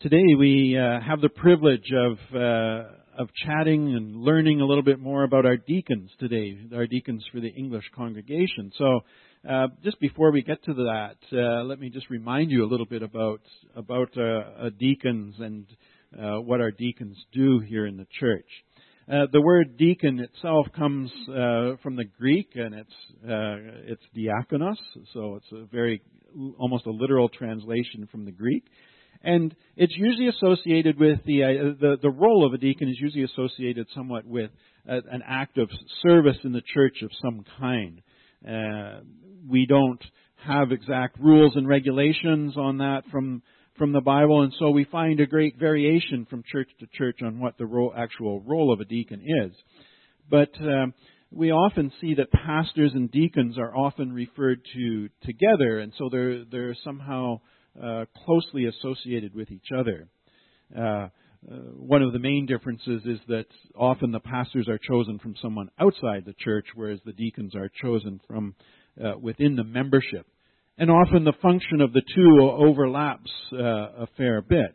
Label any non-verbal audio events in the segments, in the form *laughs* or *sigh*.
Today we uh, have the privilege of uh, of chatting and learning a little bit more about our deacons today, our deacons for the English congregation. So, uh, just before we get to that, uh, let me just remind you a little bit about about uh, deacons and uh, what our deacons do here in the church. the word deacon itself comes from the Greek, and it's it's diakonos, so it's a very almost a literal translation from the Greek. And it's usually associated with the, uh, the, the role of a deacon is usually associated somewhat with uh, an act of service in the church of some kind. Uh, we don't have exact rules and regulations on that from from the Bible, and so we find a great variation from church to church on what the role, actual role of a deacon is. But um, we often see that pastors and deacons are often referred to together, and so they're they're somehow uh, closely associated with each other. Uh, uh, one of the main differences is that often the pastors are chosen from someone outside the church, whereas the deacons are chosen from uh, within the membership. And often the function of the two overlaps a fair bit.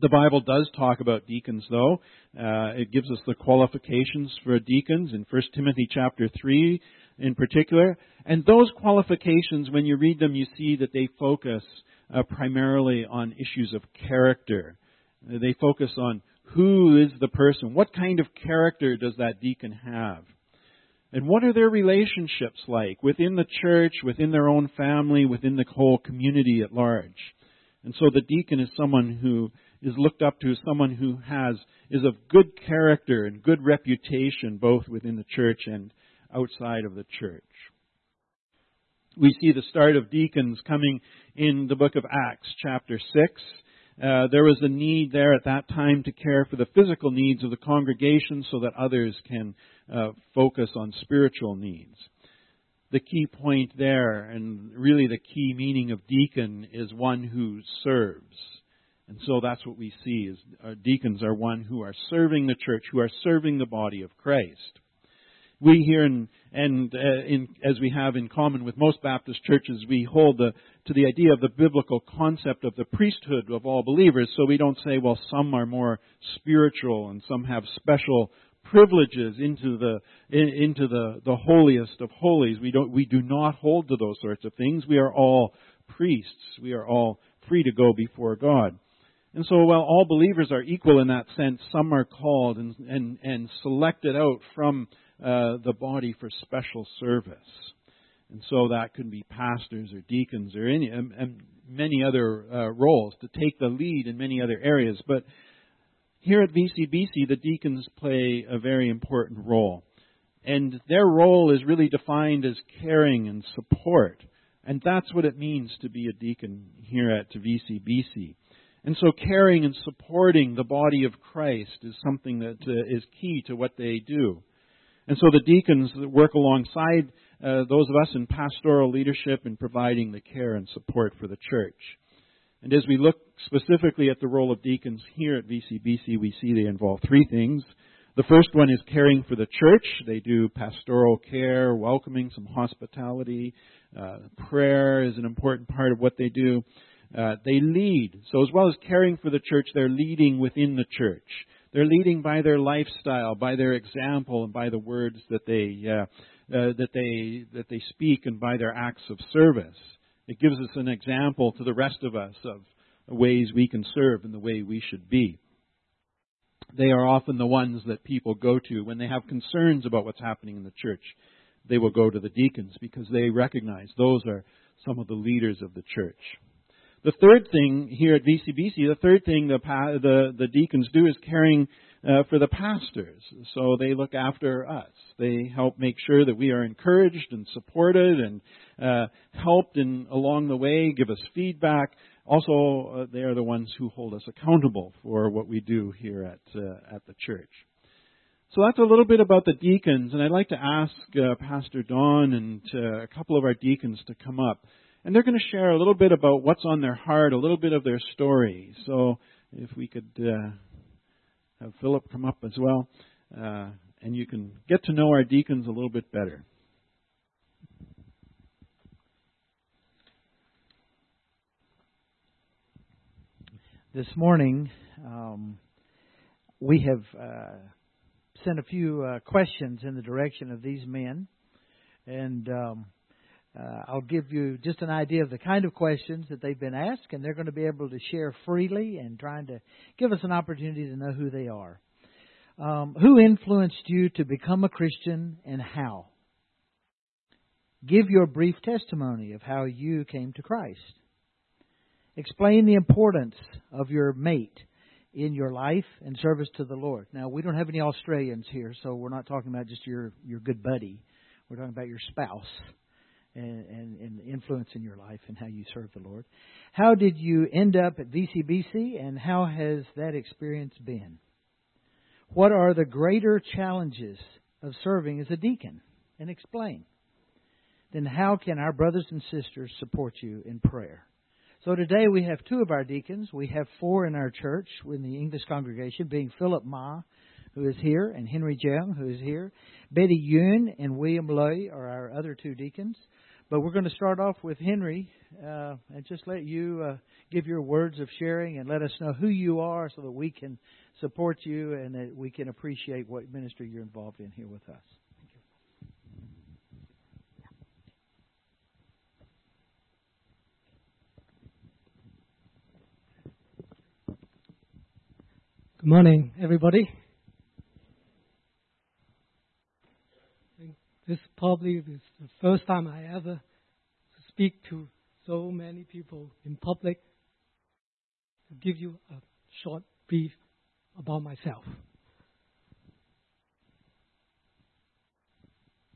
The Bible does talk about deacons, though. Uh, it gives us the qualifications for deacons in 1 Timothy chapter 3 in particular. And those qualifications, when you read them, you see that they focus uh, primarily on issues of character. They focus on who is the person, what kind of character does that deacon have, and what are their relationships like within the church, within their own family, within the whole community at large. And so the deacon is someone who is looked up to as someone who has is of good character and good reputation both within the church and outside of the church. We see the start of deacons coming in the book of Acts, chapter 6. Uh, there was a need there at that time to care for the physical needs of the congregation so that others can uh, focus on spiritual needs. The key point there, and really the key meaning of deacon, is one who serves. And so that's what we see is our deacons are one who are serving the church, who are serving the body of Christ we here in, and uh, in, as we have in common with most Baptist churches, we hold the, to the idea of the biblical concept of the priesthood of all believers. So we don't say, well, some are more spiritual and some have special privileges into the in, into the the holiest of holies. We don't we do not hold to those sorts of things. We are all priests. We are all free to go before God. And so, while all believers are equal in that sense, some are called and, and, and selected out from uh, the body for special service. And so that could be pastors or deacons or any and, and many other uh, roles to take the lead in many other areas. But here at VCBC, the deacons play a very important role. And their role is really defined as caring and support. And that's what it means to be a deacon here at VCBC. And so caring and supporting the body of Christ is something that uh, is key to what they do. And so the deacons work alongside uh, those of us in pastoral leadership in providing the care and support for the church. And as we look specifically at the role of deacons here at VCBC, we see they involve three things. The first one is caring for the church. They do pastoral care, welcoming, some hospitality. Uh, prayer is an important part of what they do. Uh, they lead. So as well as caring for the church, they're leading within the church. They're leading by their lifestyle, by their example, and by the words that they uh, uh, that they that they speak, and by their acts of service. It gives us an example to the rest of us of ways we can serve and the way we should be. They are often the ones that people go to when they have concerns about what's happening in the church. They will go to the deacons because they recognize those are some of the leaders of the church. The third thing here at VCBC, the third thing the, the, the deacons do is caring uh, for the pastors. So they look after us. They help make sure that we are encouraged and supported and uh, helped along the way, give us feedback. Also, uh, they are the ones who hold us accountable for what we do here at, uh, at the church. So that's a little bit about the deacons, and I'd like to ask uh, Pastor Don and uh, a couple of our deacons to come up. And they're going to share a little bit about what's on their heart, a little bit of their story. So if we could uh, have Philip come up as well, uh, and you can get to know our deacons a little bit better. this morning, um, we have uh, sent a few uh, questions in the direction of these men, and um, uh, I'll give you just an idea of the kind of questions that they've been asked, and they're going to be able to share freely and trying to give us an opportunity to know who they are. Um, who influenced you to become a Christian and how? Give your brief testimony of how you came to Christ. Explain the importance of your mate in your life and service to the Lord. Now, we don't have any Australians here, so we're not talking about just your, your good buddy. We're talking about your spouse and, and, and influence in your life and how you serve the Lord. How did you end up at VCBC and how has that experience been? What are the greater challenges of serving as a deacon? And explain. Then how can our brothers and sisters support you in prayer? So today we have two of our deacons. We have four in our church in the English congregation, being Philip Ma, who is here, and Henry Jiang, who is here. Betty Yun and William Loy are our other two deacons. But we're going to start off with Henry uh, and just let you uh, give your words of sharing and let us know who you are so that we can support you and that we can appreciate what ministry you're involved in here with us. Thank you. Good morning, everybody. This probably is the first time I ever speak to so many people in public to give you a short brief about myself.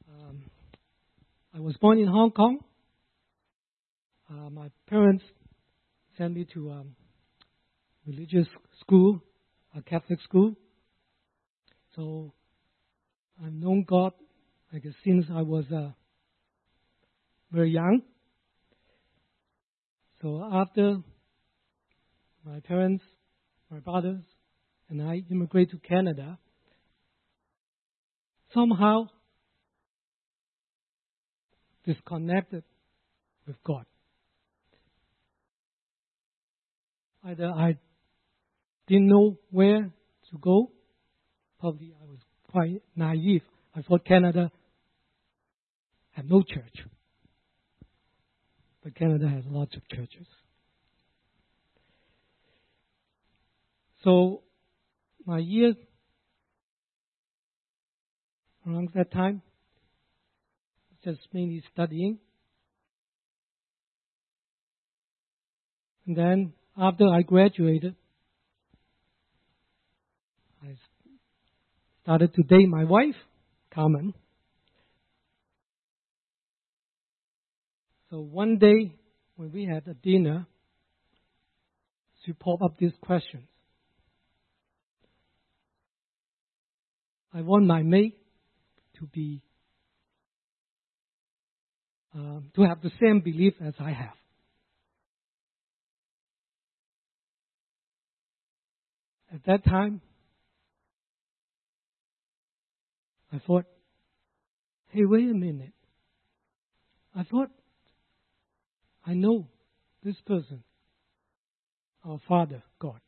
Um, I was born in Hong Kong. Uh, my parents sent me to um, religious school a Catholic school. So I've known God like since I was uh, very young. So after my parents, my brothers, and I immigrated to Canada, somehow disconnected with God. Either I didn't know where to go. Probably I was quite naive. I thought Canada had no church. But Canada has lots of churches. So my years around that time just mainly studying. And then after I graduated, I started to date my wife, Carmen. So one day when we had a dinner, she popped up these questions. I want my mate to be um, to have the same belief as I have. At that time, I thought, hey, wait a minute. I thought, I know this person, our Father, God.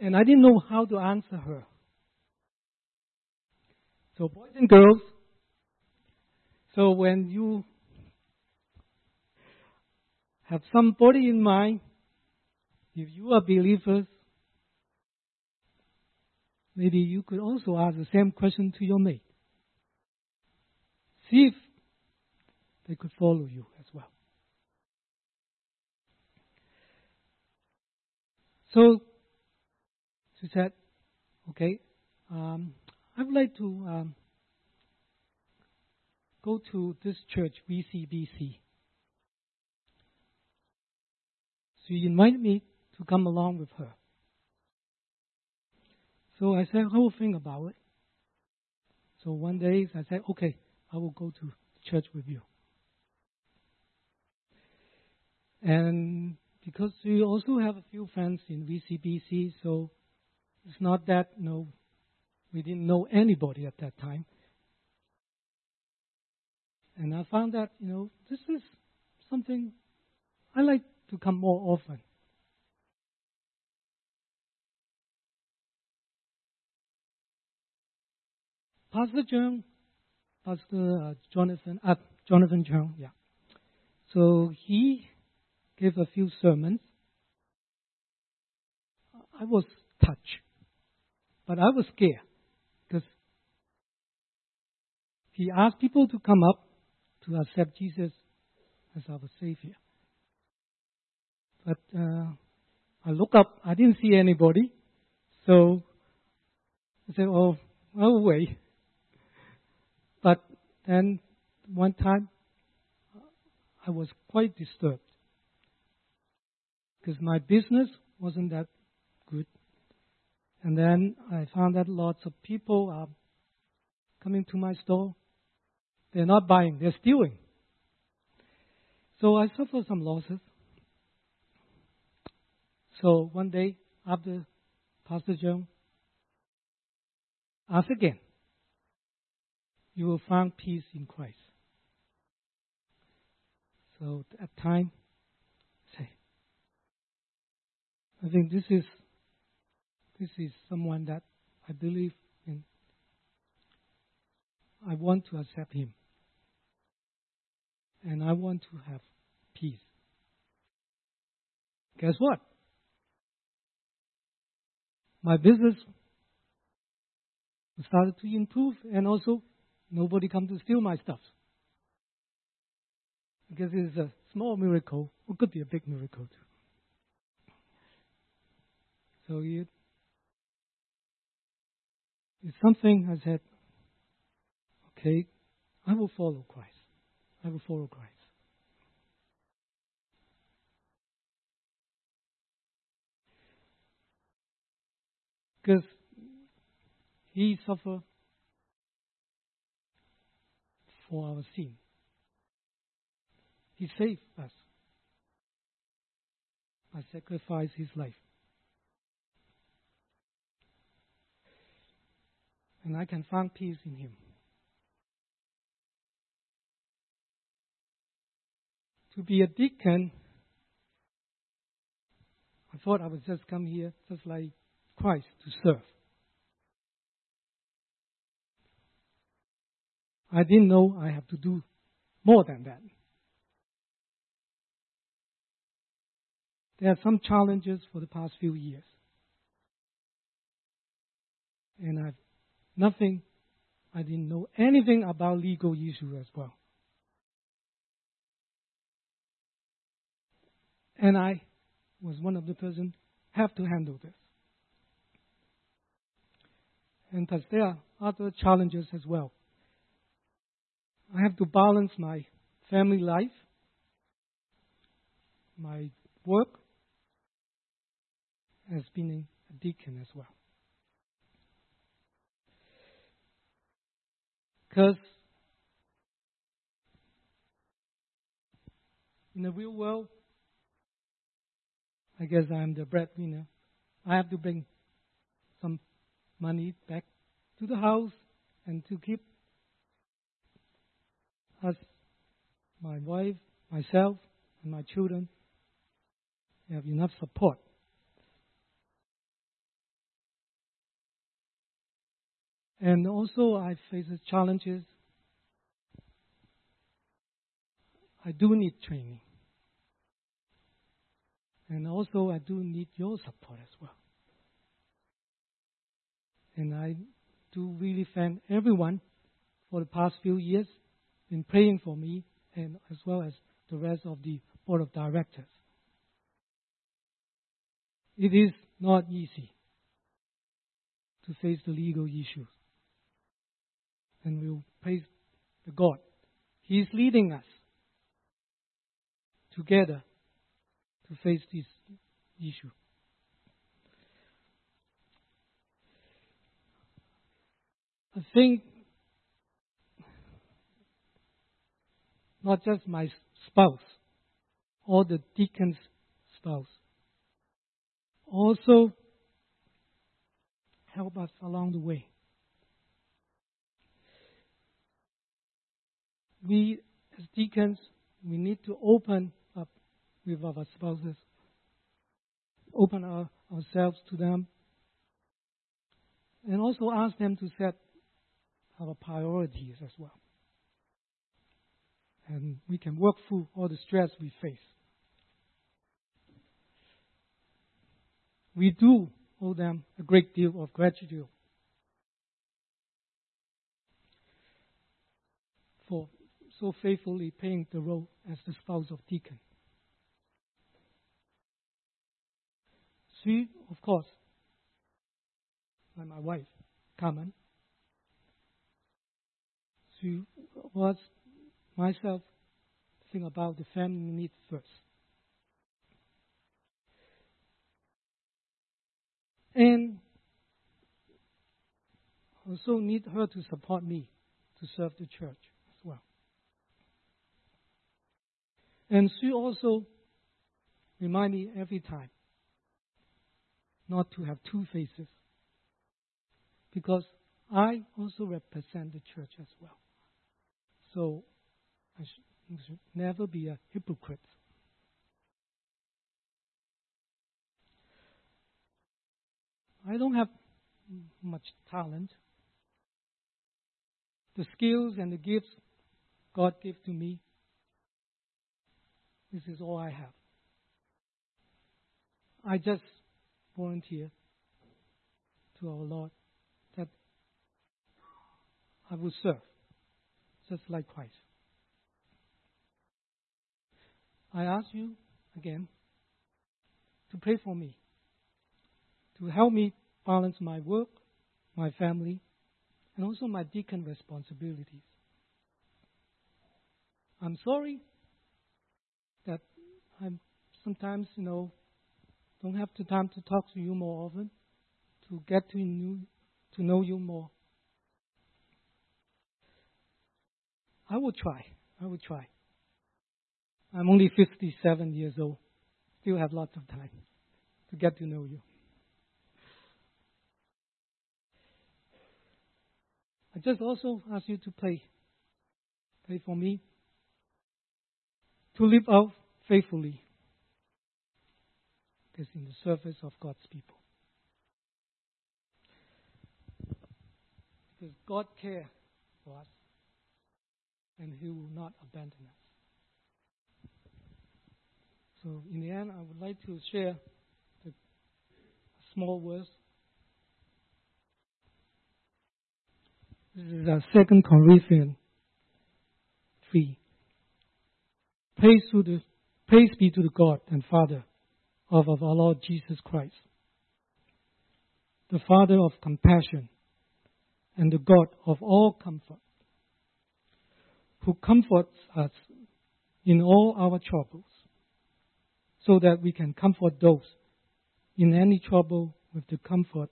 And I didn't know how to answer her. So, boys and girls, so when you have somebody in mind, if you are believers, maybe you could also ask the same question to your mate. If they could follow you as well. So she said, okay, um, I would like to um, go to this church, VCBC. She invited me to come along with her. So I said, I will think about it. So one day I said, okay, I will go to church with you. And because we also have a few friends in VCBC, so it's not that you know, we didn't know anybody at that time. And I found that, you know, this is something I like to come more often. Pastor John, Pastor uh, Jonathan, uh, Jonathan Chung, yeah. So he gave a few sermons. I was touched, but I was scared because he asked people to come up to accept Jesus as our Savior. But uh, I look up, I didn't see anybody, so I said, "Oh, I'll wait." Then one time, I was quite disturbed because my business wasn't that good. And then I found that lots of people are coming to my store. They're not buying, they're stealing. So I suffered some losses. So one day after Pastor John asked again, you will find peace in Christ. So at time, say, I think this is this is someone that I believe in. I want to accept him. And I want to have peace. Guess what? My business started to improve and also nobody come to steal my stuff. Because it's a small miracle, it could be a big miracle too. So it, it's something I said, okay, I will follow Christ. I will follow Christ. Because he suffered for our sin. He saved us by sacrifice his life. And I can find peace in him. To be a deacon, I thought I would just come here just like Christ to serve. I didn't know I have to do more than that. There are some challenges for the past few years. And I've nothing, I didn't know anything about legal issues as well. And I was one of the person have to handle this. And there are other challenges as well. I have to balance my family life, my work, as being a deacon as well. Because in the real world, I guess I'm the breadwinner. I have to bring some money back to the house and to keep us, my wife, myself, and my children, have enough support. And also, I face challenges. I do need training. And also, I do need your support as well. And I do really thank everyone for the past few years been praying for me and as well as the rest of the board of directors. It is not easy to face the legal issues. And we'll praise the God. He is leading us together to face this issue. I think not just my spouse or the deacon's spouse. Also, help us along the way. We, as deacons, we need to open up with our spouses, open our, ourselves to them, and also ask them to set our priorities as well. And we can work through all the stress we face. We do owe them a great deal of gratitude for so faithfully playing the role as the spouse of deacon. She, of course, my wife, Carmen, she was myself think about the family needs first. And also need her to support me to serve the church as well. And she also remind me every time not to have two faces. Because I also represent the church as well. So I should never be a hypocrite. I don't have much talent. The skills and the gifts God gave to me, this is all I have. I just volunteer to our Lord that I will serve, just like Christ. I ask you again to pray for me, to help me balance my work, my family, and also my deacon responsibilities. I'm sorry that I'm sometimes, you know, don't have the time to talk to you more often, to get to know, to know you more. I will try. I will try. I'm only 57 years old. Still have lots of time to get to know you. I just also ask you to pray. Pray for me to live out faithfully is in the service of God's people. Because God cares for us and He will not abandon us. So, in the end, I would like to share the small verse. This is our second Corinthians 3. Praise, to the, praise be to the God and Father of our Lord Jesus Christ, the Father of compassion and the God of all comfort, who comforts us in all our troubles, so that we can comfort those in any trouble with the comfort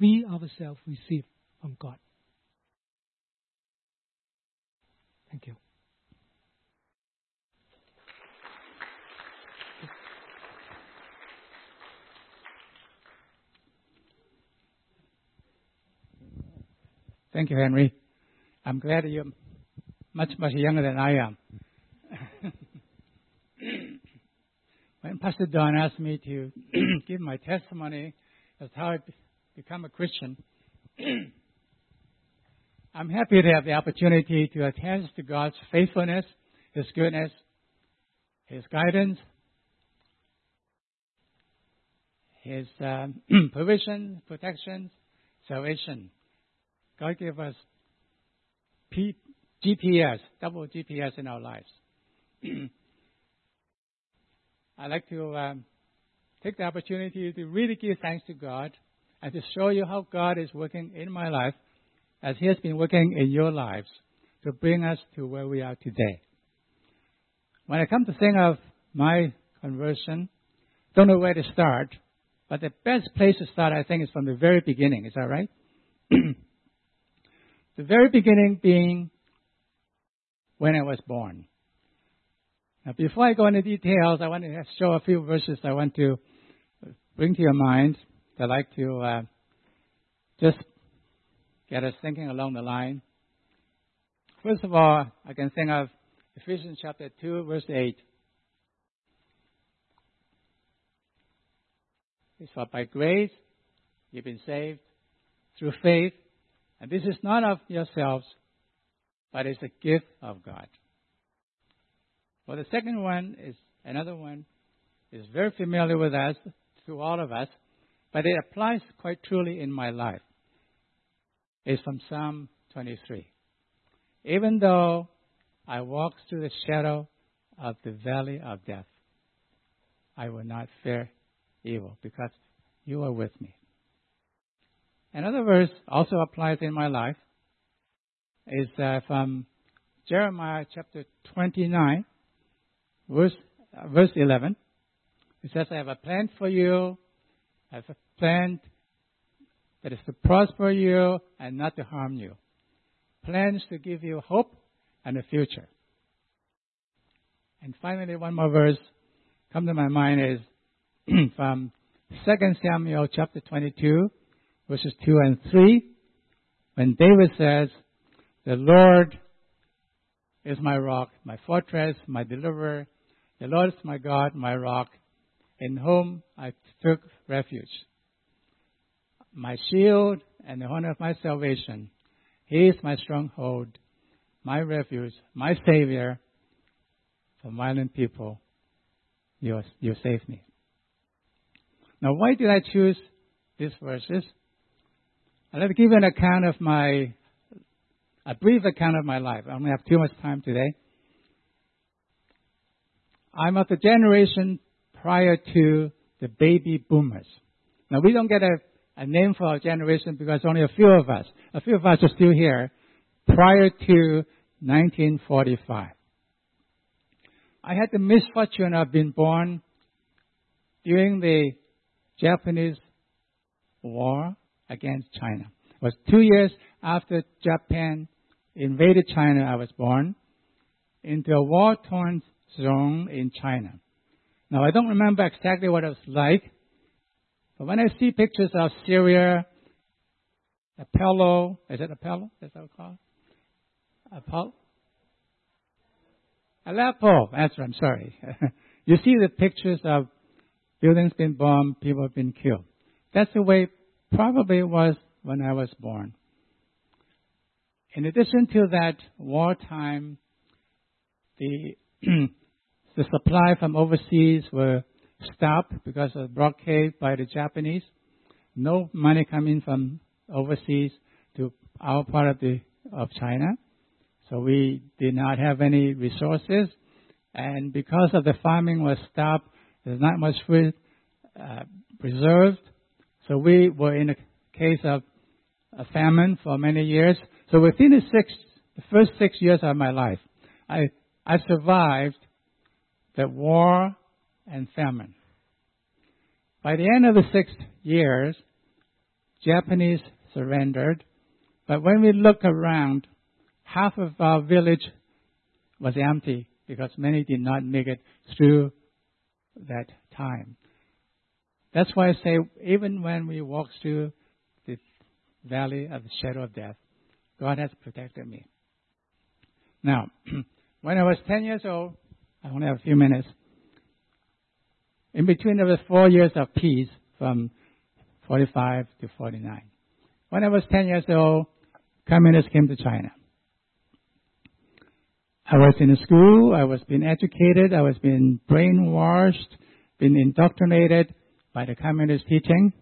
we ourselves receive from God. Thank you. Thank you, Henry. I'm glad you're much, much younger than I am. *laughs* when Pastor Don asked me to *clears throat* give my testimony as how I become a Christian, *clears throat* I'm happy to have the opportunity to attest to God's faithfulness, His goodness, His guidance, His um, *clears throat* provision, protection, salvation. God gave us P- GPS, double GPS in our lives. I'd like to um, take the opportunity to really give thanks to God and to show you how God is working in my life as He has been working in your lives to bring us to where we are today. When I come to think of my conversion, don't know where to start, but the best place to start, I think, is from the very beginning. Is that right? *clears throat* The very beginning being when I was born. Now, before I go into details, I want to show a few verses I want to bring to your mind. I'd like to uh, just get us thinking along the line. First of all, I can think of Ephesians chapter 2, verse 8. It's for by grace you've been saved through faith, and this is not of yourselves, but it's a gift of God. Well, the second one is another one is very familiar with us, to all of us, but it applies quite truly in my life. It's from Psalm 23. Even though I walk through the shadow of the valley of death, I will not fear evil because you are with me. Another verse also applies in my life is uh, from Jeremiah chapter 29, verse, uh, verse 11. It says, I have a plan for you. I have a plan that is to prosper you and not to harm you. Plans to give you hope and a future. And finally, one more verse come to my mind is *clears throat* from 2 Samuel chapter 22, verses 2 and 3, when David says, The Lord is my rock, my fortress, my deliverer. The Lord is my God, my rock, in whom I took refuge. My shield and the horn of my salvation. He is my stronghold, my refuge, my savior. From violent people, you, you save me. Now, why did I choose these verses? I'd like to give an account of my, a brief account of my life. I only have too much time today. I'm of the generation prior to the baby boomers. Now, we don't get a, a name for our generation because only a few of us, a few of us are still here prior to 1945. I had the misfortune of being born during the Japanese war against China. It was two years after Japan invaded China, I was born into a war-torn zone in China. Now, I don't remember exactly what it was like, but when I see pictures of Syria, Apollo, is it Apollo? Is that what it's called? Apollo? Aleppo, that's right, I'm sorry. *laughs* you see the pictures of buildings being bombed, people been killed. That's the way probably it was when I was born. In addition to that wartime, the *clears throat* the supply from overseas were stopped because of blockade by the Japanese. No money coming from overseas to our part of the of China. So we did not have any resources. And because of the farming was stopped, there's not much food uh, preserved. So we were in a case of a famine for many years. So within the six, the first six years of my life, I, I survived the war and famine. By the end of the six years, Japanese surrendered, but when we look around, half of our village was empty because many did not make it through that time. That's why I say, even when we walk through the valley of the shadow of death, God has protected me. Now, *clears throat* when I was 10 years old, I only have a few minutes. In between, there was four years of peace from 45 to 49. When I was 10 years old, communists came to China. I was in school, I was being educated, I was being brainwashed, being indoctrinated by the communist teaching.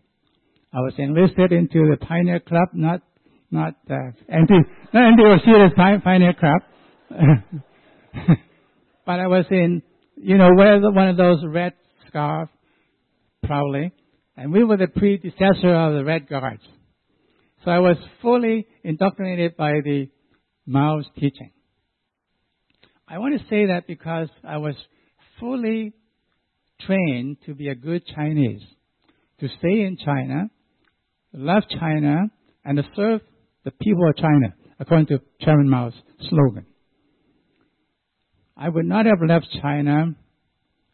I was enlisted into the Pioneer Club, not not uh, anti not anti Pioneer Club. *laughs* but I was in, you know, wear one of those red scarf proudly, and we were the predecessor of the Red Guards. So I was fully indoctrinated by the Mao's teaching. I want to say that because I was fully trained to be a good Chinese, to stay in China, love China, and to serve the people of China, according to Chairman Mao's slogan. I would not have left China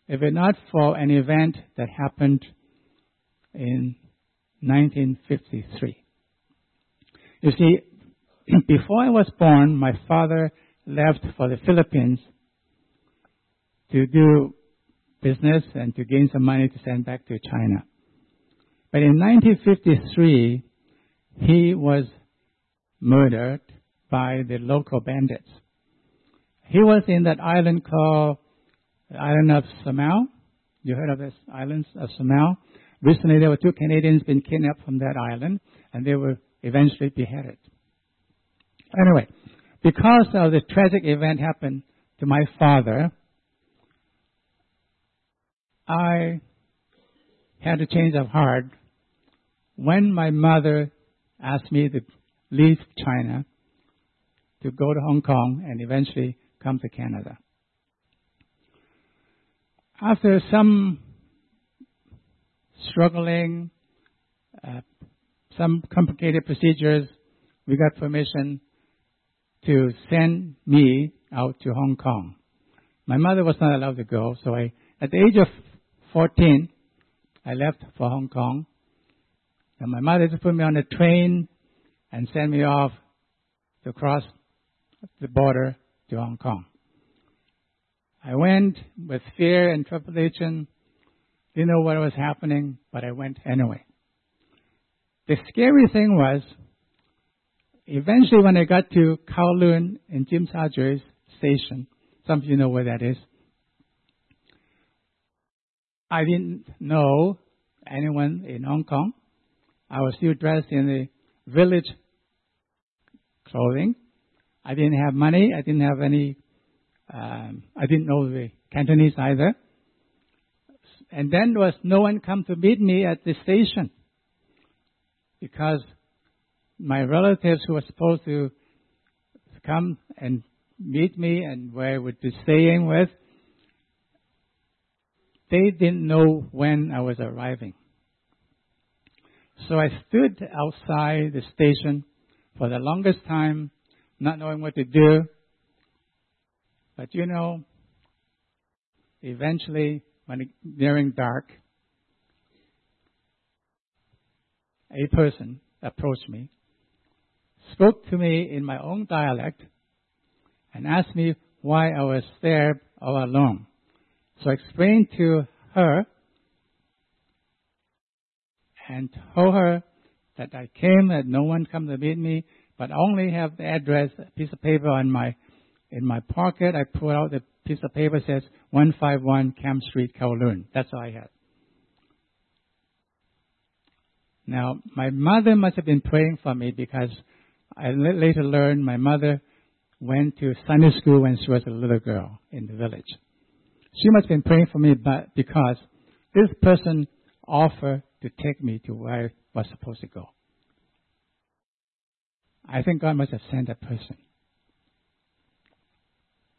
if it not for an event that happened in 1953. You see, *clears throat* before I was born, my father left for the Philippines to do business and to gain some money to send back to China. But in 1953, he was murdered by the local bandits. He was in that island called the island of Samal. You heard of this island of Samal? Recently, there were two Canadians been kidnapped from that island, and they were eventually beheaded. Anyway, because of the tragic event happened to my father, I had a change of heart when my mother asked me to leave China to go to Hong Kong and eventually come to Canada. After some struggling, uh, some complicated procedures, we got permission to send me out to Hong Kong. My mother was not allowed to go, so I, at the age of 14, I left for Hong Kong. And my mother just put me on a train and sent me off to cross the border to Hong Kong. I went with fear and trepidation, didn't know what was happening, but I went anyway. The scary thing was, eventually when I got to Kowloon and Sha Tsui station, some of you know where that is, I didn't know anyone in Hong Kong. I was still dressed in the village clothing. I didn't have money. I didn't have any. Um, I didn't know the Cantonese either. And then there was no one come to meet me at the station because my relatives who were supposed to come and meet me and where I would be staying with, they didn't know when I was arriving. So I stood outside the station for the longest time, not knowing what to do. But you know, eventually, when it, nearing dark, a person approached me, spoke to me in my own dialect, and asked me why I was there all alone. So I explained to her and told her that I came, that no one come to meet me, but I only have the address, a piece of paper on my, in my pocket. I pulled out the piece of paper says 151 Camp Street, Kowloon. That's all I had. Now, my mother must have been praying for me because I later learned my mother went to Sunday school when she was a little girl in the village. She must have been praying for me but because this person offered to take me to where I was supposed to go. I think God must have sent that person.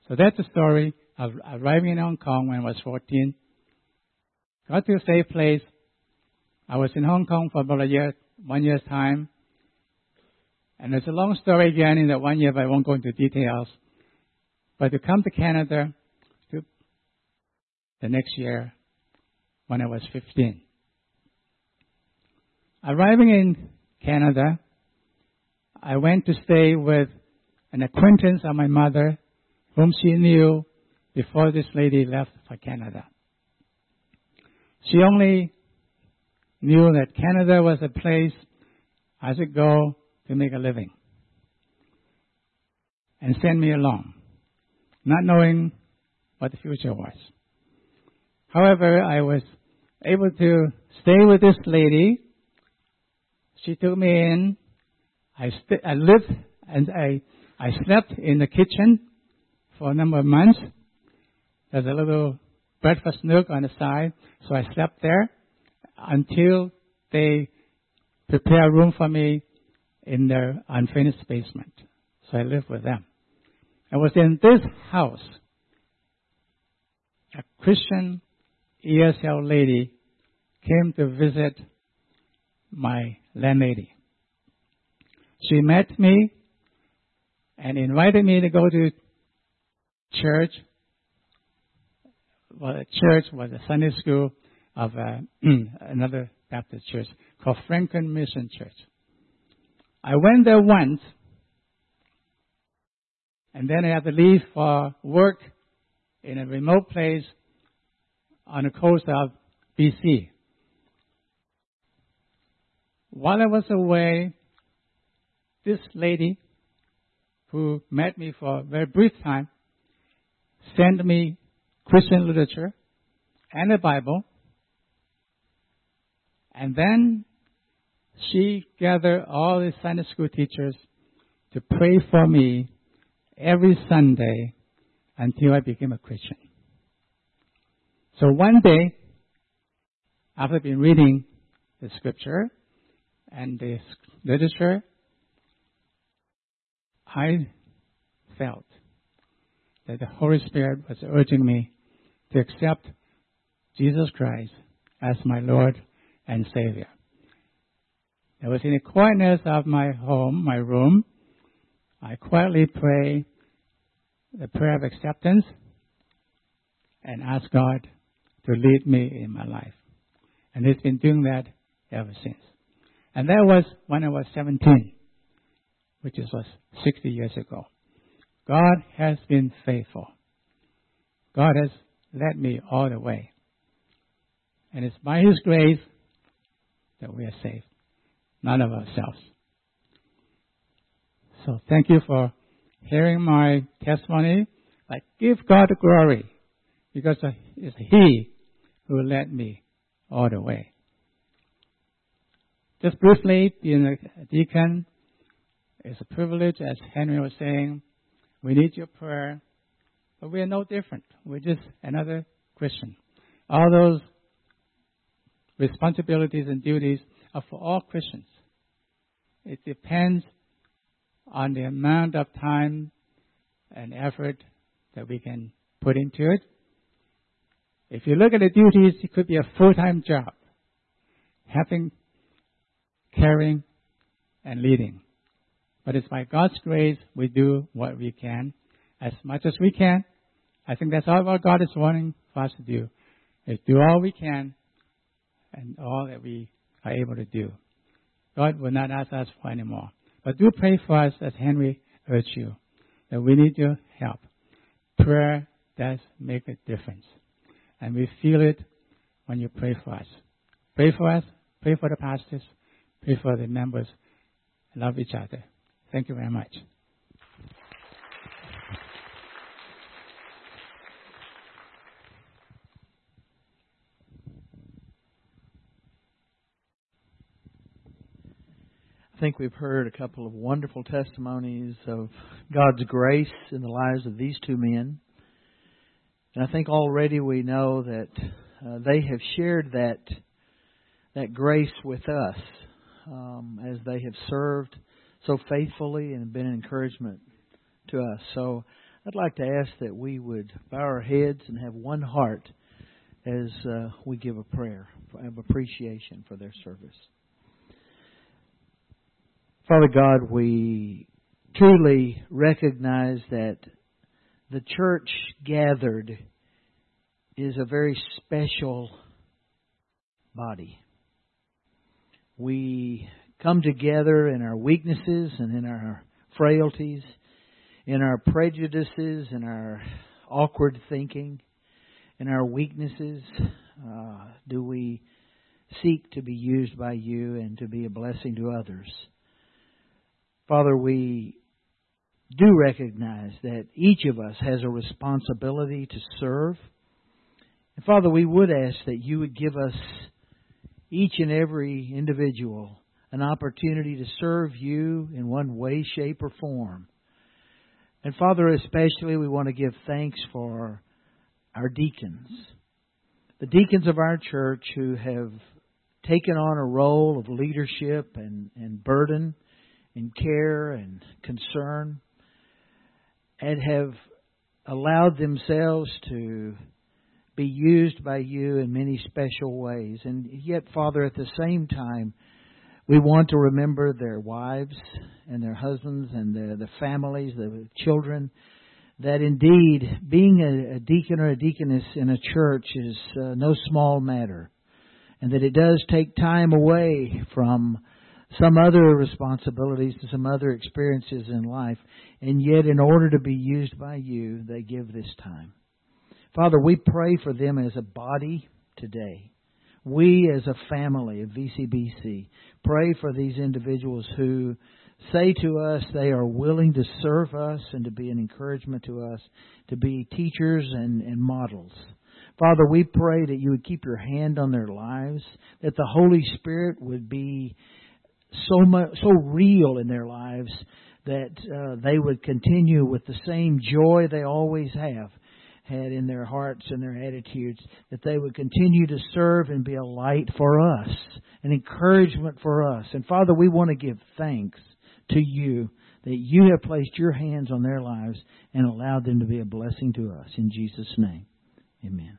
So that's the story of arriving in Hong Kong when I was 14. Got to a safe place. I was in Hong Kong for about a year, one year's time. And it's a long story again in that one year, but I won't go into details. But to come to Canada to the next year when I was 15. Arriving in Canada, I went to stay with an acquaintance of my mother whom she knew before this lady left for Canada. She only knew that Canada was a place I should go to make a living and send me along, not knowing what the future was. However, I was able to stay with this lady. She took me in. I, st- I lived and I, I slept in the kitchen for a number of months. There's a little breakfast nook on the side, so I slept there until they prepare a room for me in their unfinished basement. So I lived with them. I was in this house. A Christian ESL lady came to visit my landlady. She met me and invited me to go to church. Well, the church was a Sunday school of uh, *clears throat* another Baptist church called Franklin Mission Church. I went there once, and then I had to leave for work in a remote place on the coast of BC. While I was away, this lady who met me for a very brief time sent me Christian literature and a Bible. And then she gathered all the Sunday school teachers to pray for me every Sunday until I became a Christian. So one day, after being reading the scripture and the literature, I felt that the Holy Spirit was urging me to accept Jesus Christ as my Lord and Savior. I was in the quietness of my home, my room. I quietly pray the prayer of acceptance and ask God to lead me in my life. And He's been doing that ever since. And that was when I was 17, which was 60 years ago. God has been faithful. God has led me all the way. And it's by His grace that we are saved, not of ourselves. So thank you for hearing my testimony. I give God the glory because it's He who led me all the way. Just briefly, being a deacon is a privilege, as Henry was saying. We need your prayer, but we are no different. We're just another Christian. All those responsibilities and duties are for all Christians. It depends on the amount of time and effort that we can put into it. If you look at the duties, it could be a full-time job. Having, caring, and leading. But it's by God's grace we do what we can, as much as we can. I think that's all what God is wanting for us to do. Is do all we can and all that we are able to do. God will not ask us for any more. But do pray for us as Henry urged you, that we need your help. Prayer does make a difference. And we feel it when you pray for us. Pray for us, pray for the pastors, pray for the members. Love each other. Thank you very much. I think we've heard a couple of wonderful testimonies of God's grace in the lives of these two men. And I think already we know that uh, they have shared that that grace with us um, as they have served so faithfully and been an encouragement to us. So I'd like to ask that we would bow our heads and have one heart as uh, we give a prayer of appreciation for their service. Father God, we truly recognize that the church gathered is a very special body. We come together in our weaknesses and in our frailties, in our prejudices and our awkward thinking, in our weaknesses. Uh, do we seek to be used by you and to be a blessing to others? Father, we do recognize that each of us has a responsibility to serve. And Father, we would ask that you would give us, each and every individual, an opportunity to serve you in one way, shape, or form. And Father, especially we want to give thanks for our deacons, the deacons of our church who have taken on a role of leadership and, and burden and care and concern and have allowed themselves to be used by you in many special ways. And yet, Father, at the same time, we want to remember their wives and their husbands and the, the families, the children, that indeed being a, a deacon or a deaconess in a church is uh, no small matter. And that it does take time away from some other responsibilities and some other experiences in life. And yet, in order to be used by you, they give this time. Father, we pray for them as a body today. We as a family of VCBC pray for these individuals who say to us they are willing to serve us and to be an encouragement to us, to be teachers and, and models. Father, we pray that you would keep your hand on their lives, that the Holy Spirit would be so much, so real in their lives that uh, they would continue with the same joy they always have had in their hearts and their attitudes, that they would continue to serve and be a light for us, an encouragement for us. And Father, we want to give thanks to you that you have placed your hands on their lives and allowed them to be a blessing to us. In Jesus' name, amen.